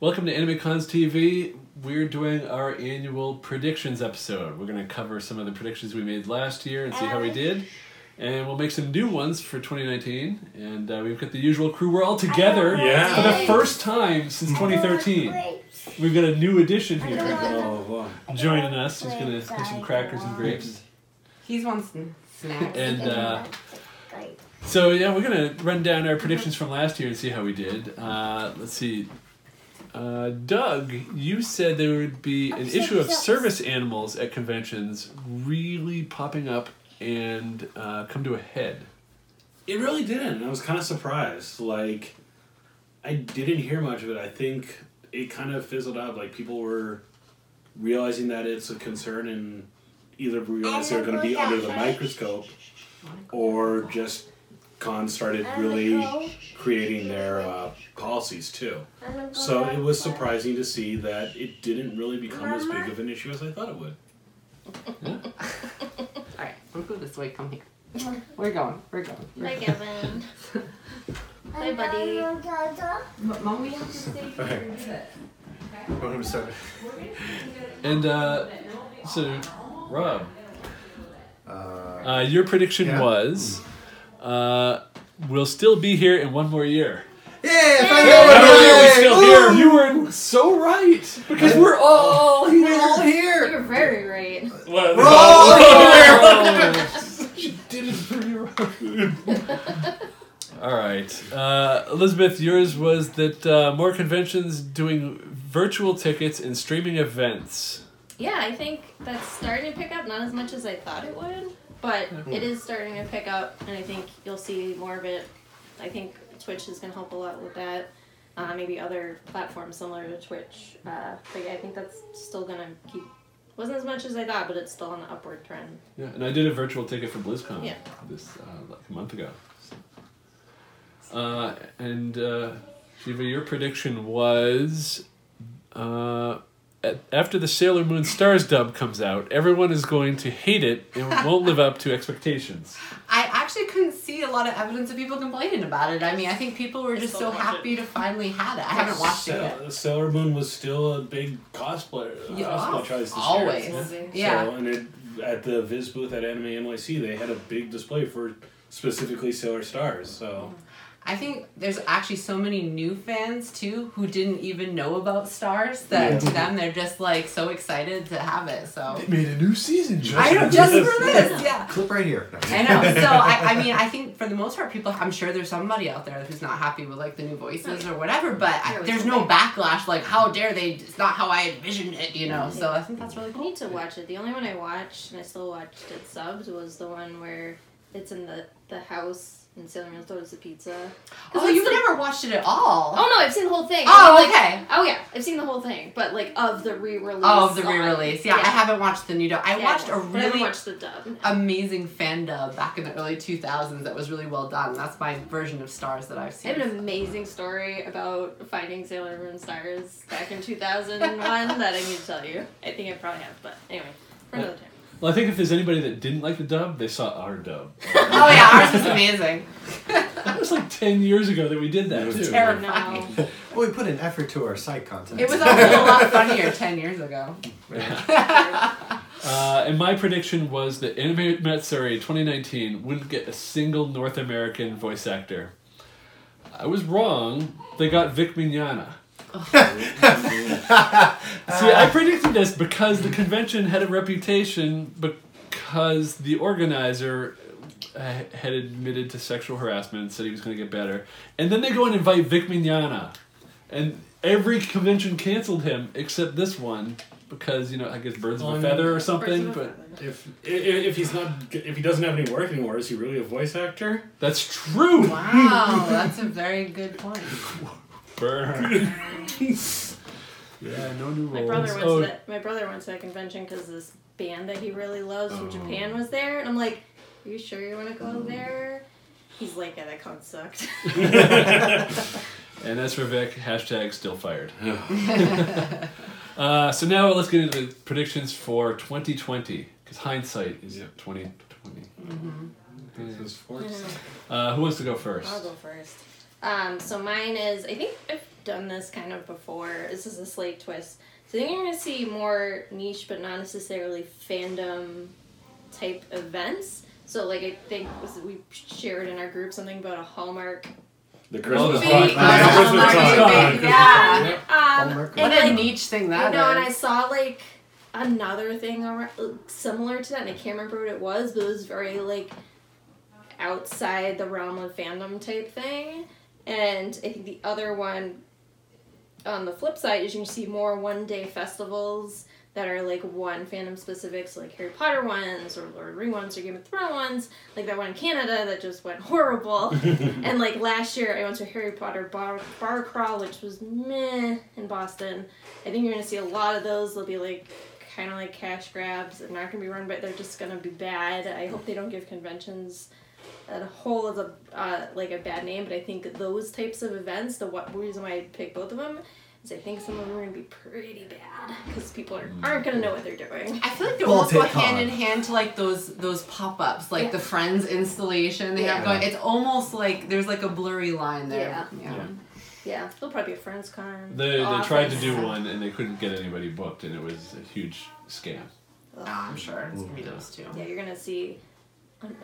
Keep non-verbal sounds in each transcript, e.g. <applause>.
Welcome to Anime Cons TV. We're doing our annual predictions episode. We're going to cover some of the predictions we made last year and see how we did. And we'll make some new ones for 2019. And uh, we've got the usual crew. We're all together Yeah. for the first time since 2013. We've got a new addition here Oh, boy. joining us. He's going to have some crackers and grapes. He's wants some snacks. And uh, so, yeah, we're going to run down our predictions from last year and see how we did. Uh, let's see. Uh, Doug, you said there would be an issue of service animals at conventions really popping up and uh, come to a head. It really didn't. I was kind of surprised. Like, I didn't hear much of it. I think it kind of fizzled out. Like, people were realizing that it's a concern and either realized they're going to be under the microscope or just cons started really creating their uh, policies too. So it was surprising to see that it didn't really become as big of an issue as I thought it would. <laughs> Alright, I'm go this way. Come here. We're going. We're going. Hi, Kevin. Hi, buddy. M- Mom, we have to <laughs> stay Okay. here. Want him to start? And uh, so, Rob, Uh, uh, your prediction Yeah. was uh, we'll still be here in one more year. yeah, if I Not know only are we still Woo! here, you were so right because we're all here. We're all here. You're very right. Well, We're all Oh, she <laughs> did it for you. <laughs> All right, uh, Elizabeth. Yours was that uh, more conventions doing virtual tickets and streaming events. Yeah, I think that's starting to pick up. Not as much as I thought it would, but it is starting to pick up, and I think you'll see more of it. I think Twitch is going to help a lot with that. Uh, maybe other platforms similar to Twitch. Uh, but yeah, I think that's still going to keep. Wasn't as much as I thought, but it's still on the upward trend. Yeah, and I did a virtual ticket for BlizzCon. Yeah. This uh, like a month ago. So. Uh, and uh, Shiva, your prediction was uh, after the Sailor Moon Stars dub comes out, everyone is going to hate it and won't live up to expectations. <laughs> I actually couldn't see a lot of evidence of people complaining about it. I mean, I think people were just so watch happy to finally have it. I haven't watched it yet. Sailor Moon was still a big cosplayer. Uh, yeah, cosplay choice this always. year. Yeah. So, and it, at the Viz booth at Anime NYC, they had a big display for specifically Sailor Stars. So mm-hmm. I think there's actually so many new fans too who didn't even know about Stars that Yeah. to them they're just like so excited to have it. So they made a new season, just I know just for this, yeah. Clip right here. I know. So I, I mean, I think for the most part, people. I'm sure there's somebody out there who's not happy with like the new voices or whatever. But I, there's no backlash. Like, how dare they? It's not how I envisioned it, you know. So I think that's really I need to watch it. The only one I watched, and I still watched it subbed, was the one where it's in the, the house and Sailor Moon throws the pizza. Oh, you've the- never watched it at all. Oh no, I've seen the whole thing. Oh, I mean, like- okay. Oh yeah, I've seen the whole thing, but like of the re-release. Oh, of the re-release. Yeah, I haven't watched the new dub. I Yeah, watched a but I haven't really watched the dub. amazing fan dub back in the early 2000s that was really well done. That's my version of Stars that I've seen. I have an amazing story about finding Sailor Moon stars back in 2001 that I need to tell you. I think I probably have, but anyway, for another time. Well, I think if there's anybody that didn't like the dub, they saw our dub. <laughs> oh yeah, ours was amazing. That was like ten years ago that we did that It was too. terrible. No. Well, we put an effort to our site content. It was also a lot funnier 10 years ago. Uh, and my prediction was that Anime Matsuri 2019 wouldn't get a single North American voice actor. I was wrong. They got Vic Mignogna. <laughs> See, I predicted this because the convention had a reputation because the organizer uh, had admitted to sexual harassment and said he was going to get better. And then they go and invite Vic Mignogna. And every convention canceled him except this one because, you know, I guess birds of a feather or something. But feather. if i- i- if he's not if he doesn't have any work anymore, is he really a voice actor? that's true. Wow, that's a very good point. <laughs> Burn. <laughs> yeah, no new roles. My brother went Oh, to that. My brother went to that convention because this band that he really loves from Japan was there, and I'm like, "Are you sure you want to go there?" He's like, "Yeah, that con sucked." And as for Vic, hashtag still fired. <laughs> uh, so now let's get into the predictions for 2020 because hindsight is Yeah. 2020. Mm-hmm. His force. Uh, who wants to go first? I'll go first. Um, so mine is. I think I've done this kind of before. This is a slate twist. So I think you're gonna see more niche, but not necessarily fandom type events. So like I think was we shared in our group something about a Hallmark. The Christmas the con. Hallmark- Yeah, Hallmark Christmas con. event, yeah. Um, Hallmark. What and a niche thing that you that know, and I saw like another thing ar- similar to that, and I can't remember what it was, but it was very like outside the realm of fandom type thing. And I think the other one on the flip side is you can see more one day festivals that are like one fandom specific, so like Harry Potter ones or Lord of the Ring ones or Game of Thrones ones, like that one in Canada that just went <laughs> horrible. <laughs> and like last year I went to Harry Potter bar bar crawl which was meh in Boston. I think you're gonna see a lot of those. They'll be like kind of like cash grabs. They're not gonna be run by. They're just gonna be bad. I hope they don't give conventions a whole as a uh, like a bad name. But I think those types of events, the what reason why I picked both of them is I think some of them are gonna be pretty bad because people are, aren't gonna know what they're doing. I feel like they Ball almost go hand in hand to like those those pop ups, like Yeah. the Friends installation they have going. It's almost like there's like a blurry line there. Yeah. yeah. Yeah. Yeah, there'll probably be a friends con. They, they tried to do one and they couldn't get anybody booked, and it was a huge scam. Oh, I'm sure it's gonna be those two. Yeah, you're gonna see.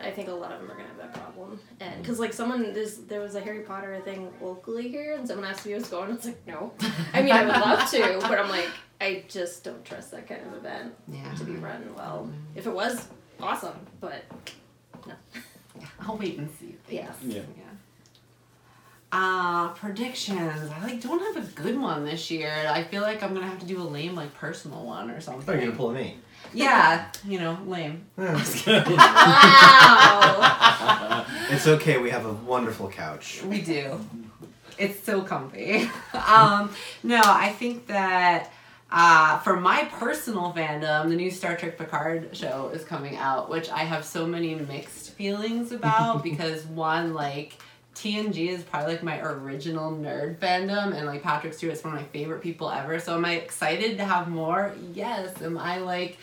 I think a lot of them are gonna have that problem, and because like someone there's there was a Harry Potter thing locally here, and someone asked me if I was going. I was like, no. I mean, I would love to, but I'm like, I just don't trust that kind of event Yeah. to be run well. If it was, awesome, but no. <laughs> I'll wait and see. Yeah. Yeah. Yeah. Uh, predictions. I like don't have a good one this year. I feel like I'm gonna have to do a lame like personal one or something. thought you gonna pull a me. Yeah, you know, lame. <laughs> <laughs> wow. It's okay. We have a wonderful couch. We do. It's so comfy. <laughs> um, no, I think that uh, for my personal fandom, the new Star Trek Picard show is coming out, which I have so many mixed feelings about because one, like, TNG is probably like my original nerd fandom, and like Patrick Stewart's one of my favorite people ever. So am I excited to have more? Yes. Am I like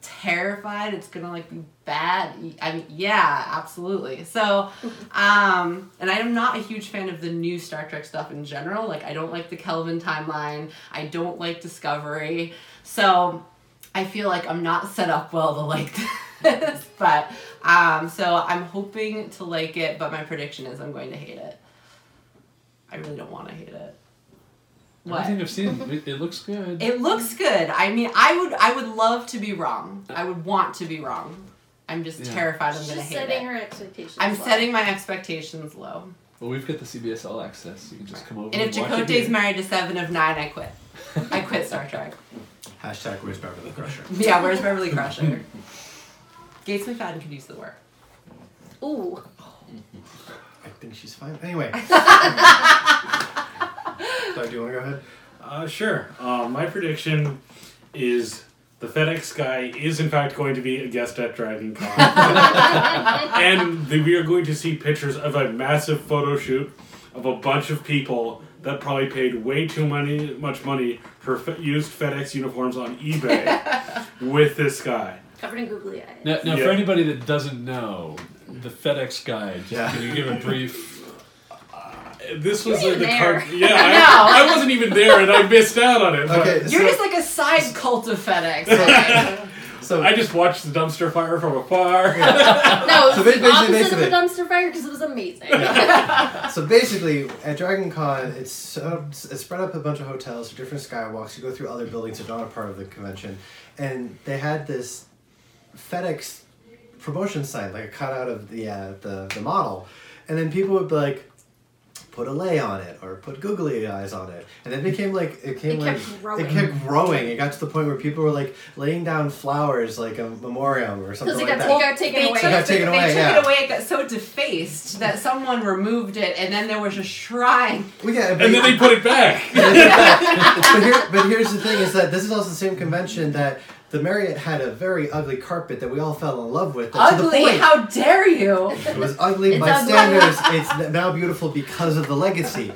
terrified it's gonna like be bad? I mean, yeah, absolutely. So, <laughs> um, and I am not a huge fan of the new Star Trek stuff in general. Like, I don't like the Kelvin timeline. I don't like Discovery. So, I feel like I'm not set up well to like <laughs> this. <laughs> but, um, so I'm hoping to like it, but my prediction is I'm going to hate it. I really don't want to hate it. What? Everything I've seen, it, it looks good. It looks good. I mean, I would I would love to be wrong. I would want to be wrong. I'm just Yeah. terrified I'm She's gonna just hate setting her expectations. I'm low. setting my expectations low. well, we've got the CBS All Access. You can just come over. And if watch it Chakotay's married to seven of nine, I quit. I quit Star <laughs> Trek. Hashtag where's Beverly Crusher. Yeah, where's Beverly Crusher? <laughs> Gates McFadden could use the work. Ooh. I think she's fine. Anyway. <laughs> Sorry, do you want to go ahead? Uh, sure. Uh, my prediction is the FedEx guy is in fact going to be a guest at Dragon Con. <laughs> and the, we are going to see pictures of a massive photo shoot of a bunch of people that probably paid way too money, much money for fe- used FedEx uniforms on eBay <laughs> with this guy. Covered in googly eyes. Now, now Yeah. for anybody that doesn't know, the FedEx guide. Just, Yeah. Can you give a brief? This was You uh, the there. card. Yeah, <laughs> I, I wasn't even there, and I missed out on it. but- Okay, You're so, just like a side cult of FedEx. <laughs> okay? so I just watched the dumpster fire from afar. <laughs> No, it So was ba- the opposite basically- of a dumpster fire because it was amazing. So basically, at Dragon Con, it's uh, it's spread up a bunch of hotels, different skywalks. You go through other buildings that aren't a part of the convention, and they had this FedEx promotion sign, like a cutout of the uh, the the model, and then people would be like. Put a lay on it, or put googly eyes on it, and it became like it came It like kept growing. it kept growing. It got to the point where people were like laying down flowers, like a memoriam or something Because it like got, that. it got taken they away. took, got taken they away, took yeah. it away. It got so defaced that someone removed it, and then there was a shrine. Well, yeah, and then they put it back. <laughs> but, here, but here's the thing: is that this is also the same convention that the Marriott had a very ugly carpet that we all fell in love with. Ugly! point- How dare you? it was ugly by ugly. standards. It's now beautiful because of the legacy,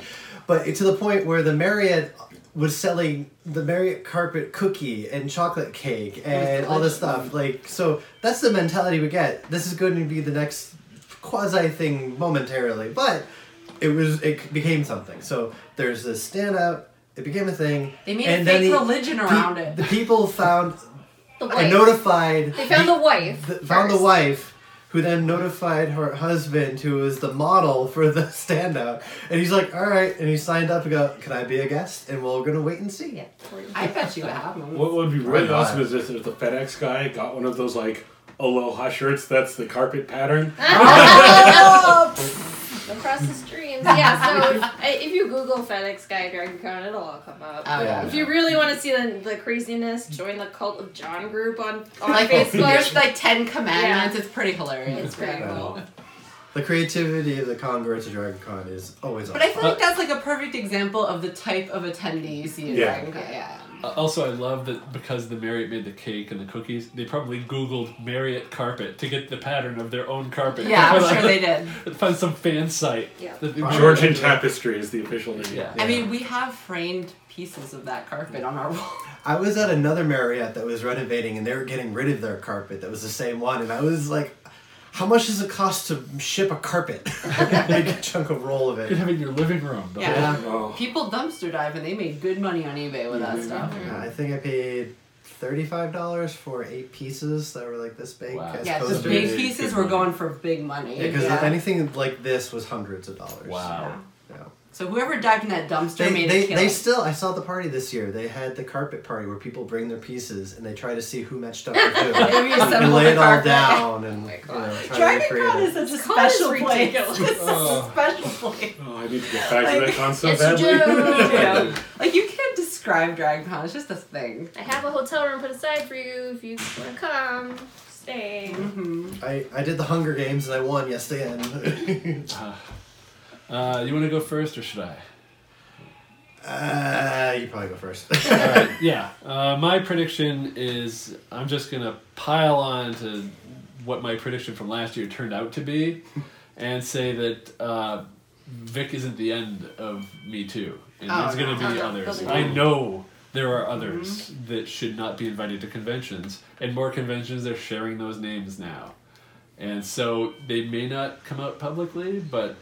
but it's to the point where the Marriott was selling the Marriott carpet cookie and chocolate cake and all this stuff. Like, so that's the mentality we get. This is going to be the next quasi thing momentarily, but it was it became something. So there's this standout. It became a thing. They made and a fake religion pe- around it. The people found The and wife. notified. They found the wife. the- found the wife, who then notified her husband, who was the model for the <laughs> standout, and he's like, "All right," and he signed up and go, "Can I be a guest?" And we're gonna wait and see. Yeah. I bet you it happens. What would be really Why not? awesome is if if the FedEx guy got one of those like aloha shirts that's the carpet pattern. <laughs> Oh, <laughs> Across the streams. Yeah, so if, if you Google FedEx Guy Dragon Con, it'll all come up. Oh, Yeah. If you really want to see the, the craziness, join the Cult of John group on, on Like Facebook. there's like Ten Commandments. It's pretty hilarious. It's pretty Yeah. cool. The creativity of the Congress of Dragon Con is always on But I feel like that's like a perfect example of the type of attendees you see at Yeah. Dragon Con. Yeah. Uh, Also, I love that because the Marriott made the cake and the cookies, they probably Googled Marriott carpet to get the pattern of their own carpet. Yeah, I'm <laughs> sure they did. <laughs> Find some fan site. Yeah. that they- Georgian tapestry is the official name. Yeah. I mean, we have framed pieces of that carpet on our wall. <laughs> I was at another Marriott that was renovating, and they were getting rid of their carpet that was the same one, and I was like, "How much does it cost to ship a carpet? <laughs> Make a big chunk of roll of You it." could have it in your living room. the Yeah. whole- Oh. People dumpster dive and they made good money on eBay with that stuff. Yeah, I think I paid thirty-five dollars for eight pieces that were like this big. Wow. Yeah, the big pieces were going for big money. because Yeah. anything like this was hundreds of dollars. Wow. Yeah. So whoever dived in that dumpster They, made they, a kill. they still I saw the party this year. They had the carpet party where people bring their pieces and they try to see who matched up with who. <laughs> They and lay it all down and Oh my you God. know, try Dragon to recreate Con it. is such a This special place. ridiculous. <laughs> It's such a special place. Oh, I need to get back to Like, that con so it's badly. joke. <laughs> Like you can't describe Dragon Con. It's just a thing. I have a hotel room put aside for you if you want to come. Stay. hmm I, I did the Hunger Games and I won yes again. Uh, you want to go first or should I? uh, you probably go first. <laughs> All right, yeah. Uh, my prediction is I'm just gonna pile on to what my prediction from last year turned out to be, <laughs> and say that uh, Vic isn't the end of Me Too, and Oh, there's gonna no. be no. others. Okay. I know there are others that should not be invited to conventions, and more conventions are sharing those names now, and so they may not come out publicly, but.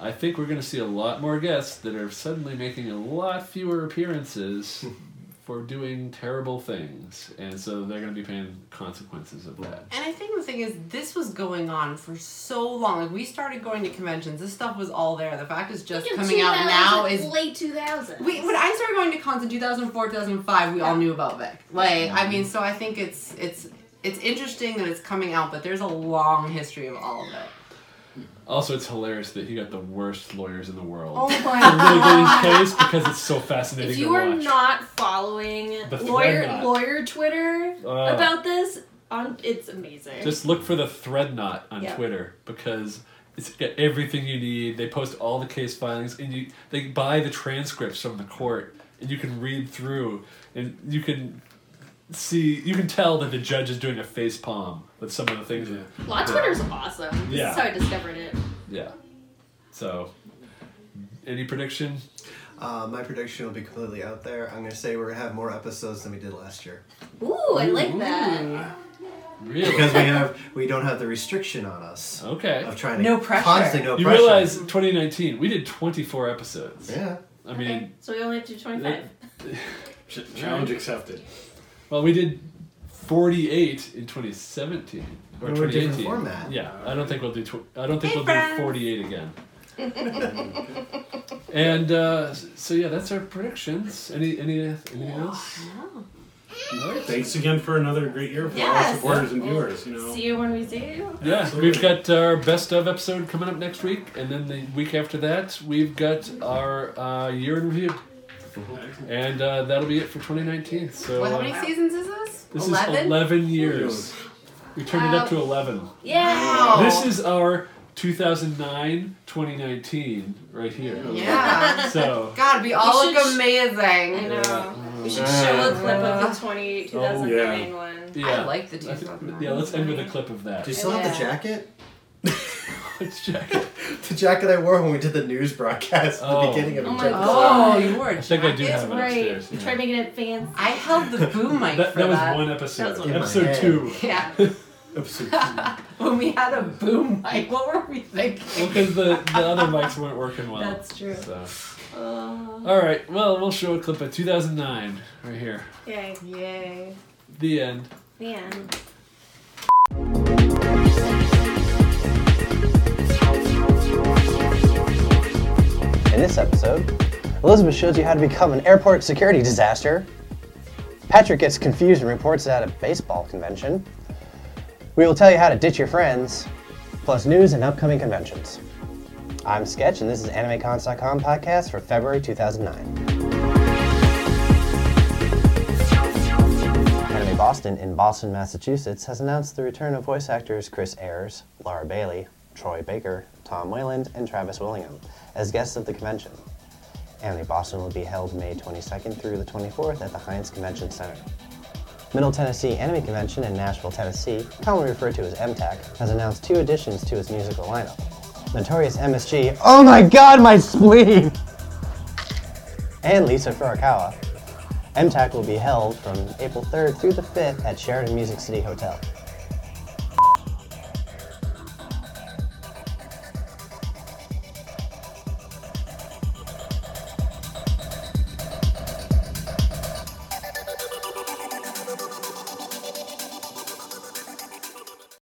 I think we're going to see a lot more guests that are suddenly making a lot fewer appearances <laughs> for doing terrible things, and so they're going to be paying consequences of that. And I think the thing is, this was going on for so long. Like we started going to conventions. This stuff was all there. The fact is just In coming out now is. late 2000s. We, when I started going to cons in 2004, 2005, we all knew about Vic. Like, I mean, so I think it's it's it's interesting that it's coming out, but there's a long history of all of it. Also, it's hilarious that he got the worst lawyers in the world Oh <laughs> to my litigate his case because it's so fascinating If to you are watch. not following The lawyer lawyer Twitter Uh, about this, on it's amazing. Just look for the thread knot on Yeah. Twitter because it's got everything you need. They post all the case filings and you they buy the transcripts from the court and you can read through and you can see you can tell that the judge is doing a face palm with some of the things. that- Law Twitter's awesome. This Yeah. is how I discovered it. yeah. So, any prediction? uh, my prediction will be completely out there. I'm going to say we're going to have more episodes than we did last year. Ooh, I like that. Really? Because we have we don't have the restriction on us okay. of trying to No pressure. constantly no You pressure. realize 2019 we did 24 episodes. Yeah. I mean, okay, so we only have to do 25. Ch- Challenge accepted. Well, we did 48 in 2017 or we're a 2018. different format. Yeah, I don't think we'll do. Tw- I don't think Hey, we'll friends. do 48 again. <laughs> and uh, s- so yeah, that's our predictions. Any any anything else? Thanks again for another great year for all Yes. our supporters and viewers. You know, See you when we see you. Yeah, Absolutely. we've got our best of episode coming up next week, and then the week after that, we've got our uh, year in review, and uh, that'll be it for 2019. So What, how uh, many seasons is this? this Eleven. is 11 years. We turned it up to 11. Yeah. Wow. This is our 2009 2019 right here. Yeah. So God, we all should look sh- I amazing. know. We should show a clip of the 20, 2009 yeah. one. yeah, I like the I think- 2009. yeah, let's end with a clip of that. Do you still have the Yeah. jacket? <laughs> Let's check it. The jacket I wore when we did the news broadcast at the Oh. beginning of Oh the my trip. God. Oh, you wore I think I do jacket? have it Right. upstairs. You yeah. try making it fancy. I held the boom <laughs> mic That, for that was that. one episode. That was one In <laughs> <laughs> episode two. Yeah. Episode two. when we had a boom mic, what were we thinking? Well, because the, the other mics weren't working well. That's true. So. Uh, All right. Well, we'll show a clip of 2009 right here. yay. Yay. The end. The end. In this episode, Elizabeth shows you how to become an airport security disaster. Patrick gets confused and reports at a baseball convention. We will tell you how to ditch your friends, plus news and upcoming conventions. I'm Sketch, and this is AnimeCons.com podcast for February 2009. Anime Boston in Boston, Massachusetts has announced the return of voice actors Chris Ayers, Laura Bailey, Troy Baker, Tom Wayland, and Travis Willingham as guests of the convention. Anime Boston will be held May 22nd through the 24th at the Hynes Convention Center. Middle Tennessee Anime Convention in Nashville, Tennessee, commonly referred to as MTAC, has announced two additions to its musical lineup. Notorious MSG, oh my god, my spleen! And Lisa Furukawa. MTAC will be held from April 3rd through the 5th at Sheraton Music City Hotel.